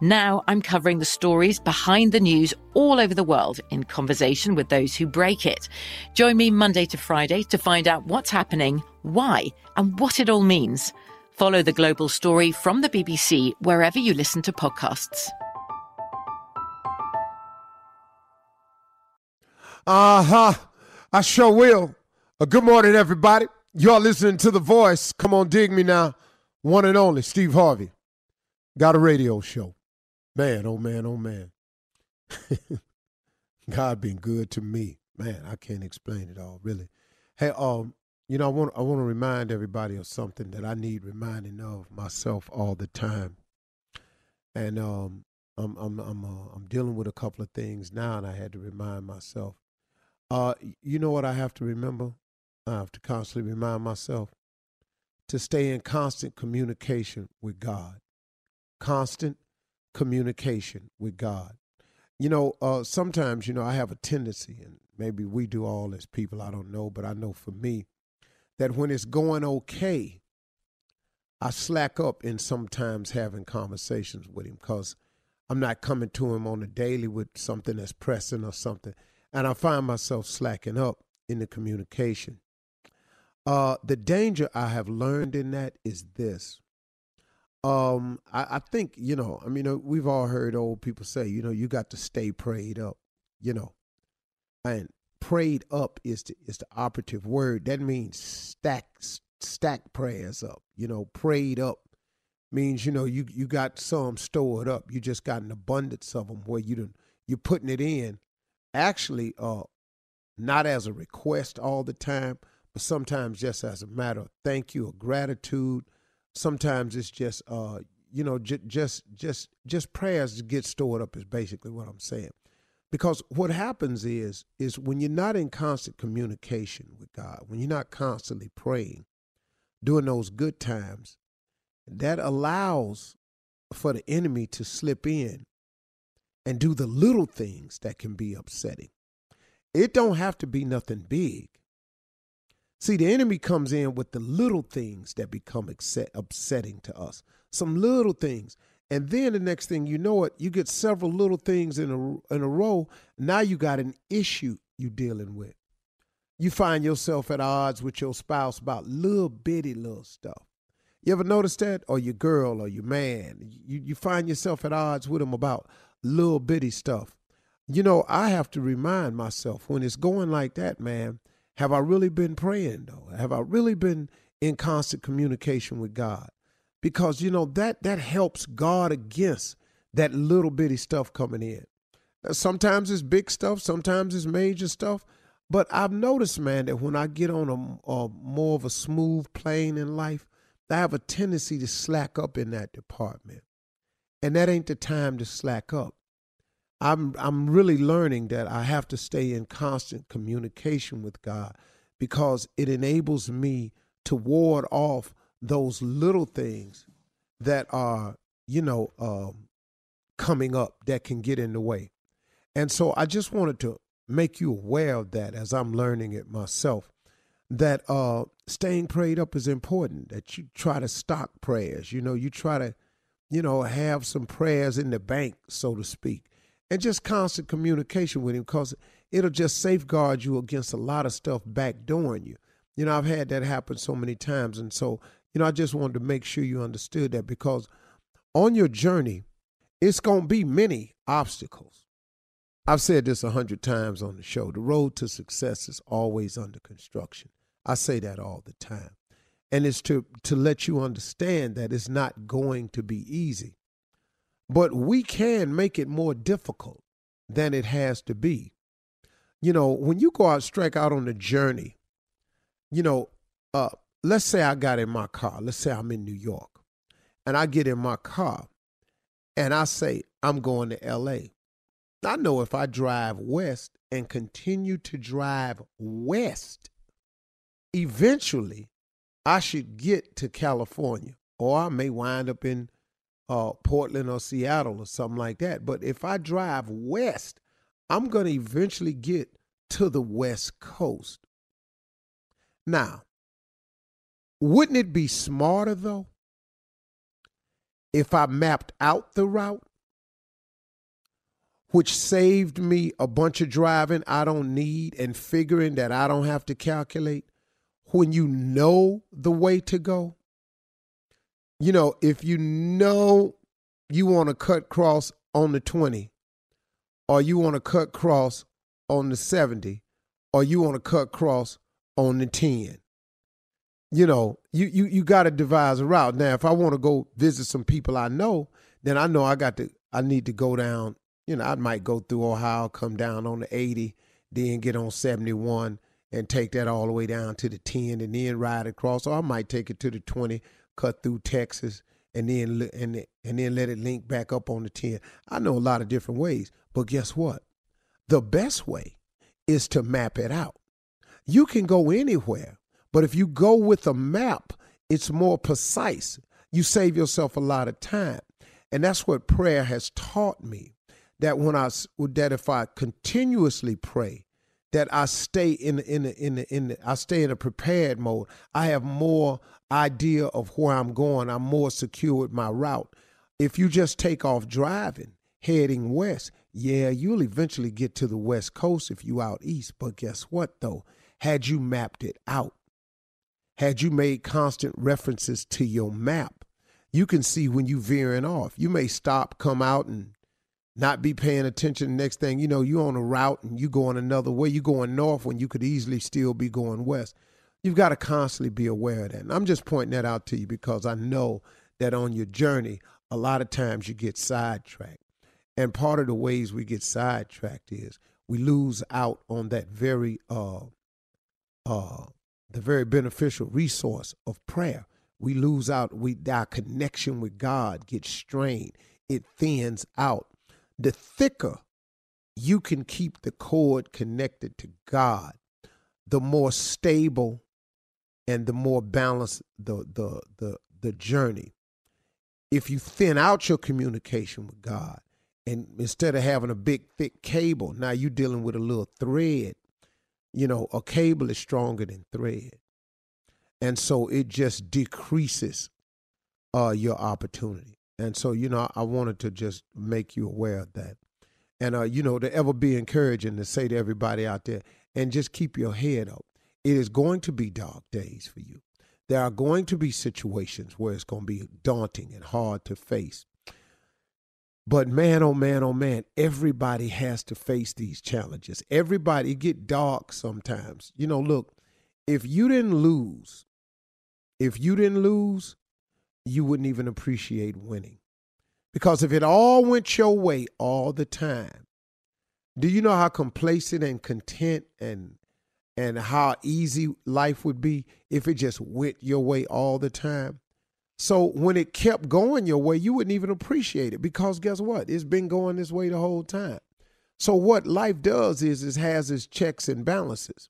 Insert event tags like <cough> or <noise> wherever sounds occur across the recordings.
Now I'm covering the stories behind the news all over the world in conversation with those who break it. Join me Monday to Friday to find out what's happening, why, and what it all means. Follow the global story from the BBC wherever you listen to podcasts. Uh huh. I sure will. Uh, good morning, everybody. Y'all listening to The Voice. Come on, dig me now. One and only, Steve Harvey. Got a radio show. Man, oh man, oh man. <laughs> God been good to me. Man, I can't explain it all, really. Hey, um, you know, I want I want to remind everybody of something that I need reminding of myself all the time. And um, I'm I'm I'm uh, I'm dealing with a couple of things now, and I had to remind myself. Uh, you know what I have to remember? I have to constantly remind myself to stay in constant communication with God. Constant communication with God. You know, uh, sometimes, you know, I have a tendency, and maybe we do all as people, I don't know, but I know for me, that when it's going okay, I slack up in sometimes having conversations with him because I'm not coming to him on a daily with something that's pressing or something. And I find myself slacking up in the communication. Uh, the danger I have learned in that is this um, I, I think you know. I mean, uh, we've all heard old people say, you know, you got to stay prayed up. You know, and prayed up is the is the operative word. That means stack stack prayers up. You know, prayed up means you know you you got some stored up. You just got an abundance of them where you you're putting it in. Actually, uh, not as a request all the time, but sometimes just as a matter of thank you or gratitude sometimes it's just uh you know j- just just just prayers get stored up is basically what i'm saying. Because what happens is is when you're not in constant communication with god when you're not constantly praying during those good times that allows for the enemy to slip in and do the little things that can be upsetting. It don't have to be nothing big See, the enemy comes in with the little things that become upset, upsetting to us. Some little things. And then the next thing you know it, you get several little things in a, in a row. Now you got an issue you're dealing with. you find yourself at odds with your spouse about little bitty little stuff. You ever notice that? Or your girl or your man. You, you find yourself at odds with them about little bitty stuff. You know, I have to remind myself when it's going like that, man, have I really been praying though? Have I really been in constant communication with God? Because, you know, that that helps God against that little bitty stuff coming in. Sometimes it's big stuff, sometimes it's major stuff. But I've noticed, man, that when I get on a, a more of a smooth plane in life, I have a tendency to slack up in that department. And that ain't the time to slack up. I'm I'm really learning that I have to stay in constant communication with God because it enables me to ward off those little things that are, you know, um, coming up that can get in the way. And so I just wanted to make you aware of that as I'm learning it myself. That uh, staying prayed up is important. That you try to stock prayers. You know, you try to, you know, have some prayers in the bank, so to speak, and just constant communication with Him, because it'll just safeguard you against a lot of stuff backdooring you. You know, I've had that happen so many times, and so you know, I just wanted to make sure you understood that because on your journey, it's going to be many obstacles. I've said this a hundred times on the show. The road to success is always under construction. I say that all the time. And it's to, to let you understand that it's not going to be easy. But we can make it more difficult than it has to be. You know, when you go out, strike out on a journey, you know, uh, let's say I got in my car. Let's say I'm in New York and I get in my car and I say, I'm going to LA. I know if I drive west and continue to drive west, eventually I should get to California, or I may wind up in uh, Portland or Seattle or something like that. But if I drive west, I'm going to eventually get to the West Coast. Now, wouldn't it be smarter though if I mapped out the route which saved me a bunch of driving I don't need and figuring that I don't have to calculate. When you know the way to go, you know, if you know you want to cut cross on the 20, or you want to cut cross on the 70, or you want to cut cross on the 10. You know, you you you got to devise a route. Now, if I want to go visit some people I know, then I know I got to I need to go down you know, I might go through Ohio, come down on the 80, then get on 71 and take that all the way down to the 10 and then ride across. Or I might take it to the 20, cut through Texas, and then and and then let it link back up on the 10. I know a lot of different ways, but guess what? The best way is to map it out. You can go anywhere, but if you go with a map, it's more precise. You save yourself a lot of time. And that's what prayer has taught me that when I that if I continuously pray, that I stay in in the, in in I stay in a prepared mode. I have more idea of where I'm going. I'm more secure with my route. If you just take off driving, heading west, yeah, you'll eventually get to the west coast if you out east. But guess what though? Had you mapped it out, had you made constant references to your map, you can see when you veering off. You may stop, come out, and not be paying attention. Next thing you know, you're on a route and you going another way. You going north when you could easily still be going west. You've got to constantly be aware of that. And I'm just pointing that out to you because I know that on your journey, a lot of times you get sidetracked. And part of the ways we get sidetracked is we lose out on that very uh uh the very beneficial resource of prayer. We lose out, we our connection with God gets strained. It thins out the thicker you can keep the cord connected to God, the more stable and the more balanced the the the the journey. If you thin out your communication with God, and instead of having a big thick cable, now you're dealing with a little thread. You know, a cable is stronger than thread, and so it just decreases uh, your opportunity. And so, you know, I wanted to just make you aware of that. And, uh, you know, to ever be encouraging to say to everybody out there, and just keep your head up. It is going to be dark days for you. There are going to be situations where it's going to be daunting and hard to face. But man, oh man, oh man, everybody has to face these challenges. Everybody get dark sometimes. You know, look, if you didn't lose, if you didn't lose, you wouldn't even appreciate winning. Because if it all went your way all the time, do you know how complacent and content and and how easy life would be if it just went your way all the time? So when it kept going your way, you wouldn't even appreciate it because guess what? It's been going this way the whole time. So what life does is it has its checks and balances.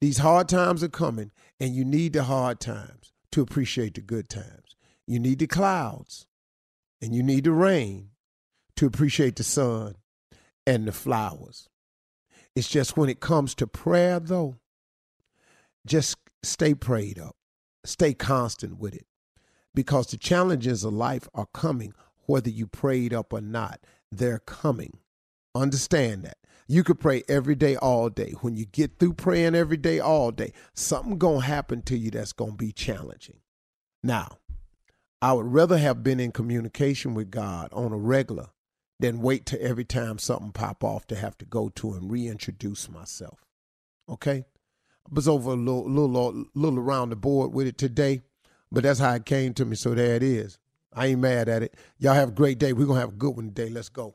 These hard times are coming, and you need the hard times to appreciate the good times. You need the clouds and you need the rain to appreciate the sun and the flowers. It's just when it comes to prayer, though, just stay prayed up, stay constant with it, because the challenges of life are coming, whether you prayed up or not. They're coming. Understand that. You could pray every day, all day. When you get through praying every day, all day, something gonna happen to you that's gonna be challenging. Now, I would rather have been in communication with God on a regular than wait to every time something pop off to have to go to and reintroduce myself. Okay? I was over a little, little, uh, little around the board with it today, but that's how it came to me. So there it is. I ain't mad at it. Y'all have a great day. We're gonna have a good one today. Let's go.